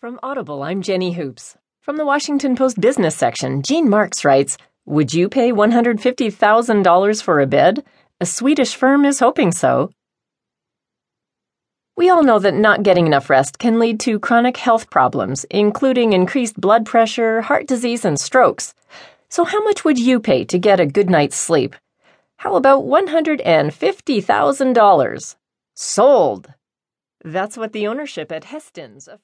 From Audible, I'm Jenny Hoops. From the Washington Post business section, Gene Marks writes Would you pay $150,000 for a bed? A Swedish firm is hoping so. We all know that not getting enough rest can lead to chronic health problems, including increased blood pressure, heart disease, and strokes. So, how much would you pay to get a good night's sleep? How about $150,000? Sold! That's what the ownership at Hästens.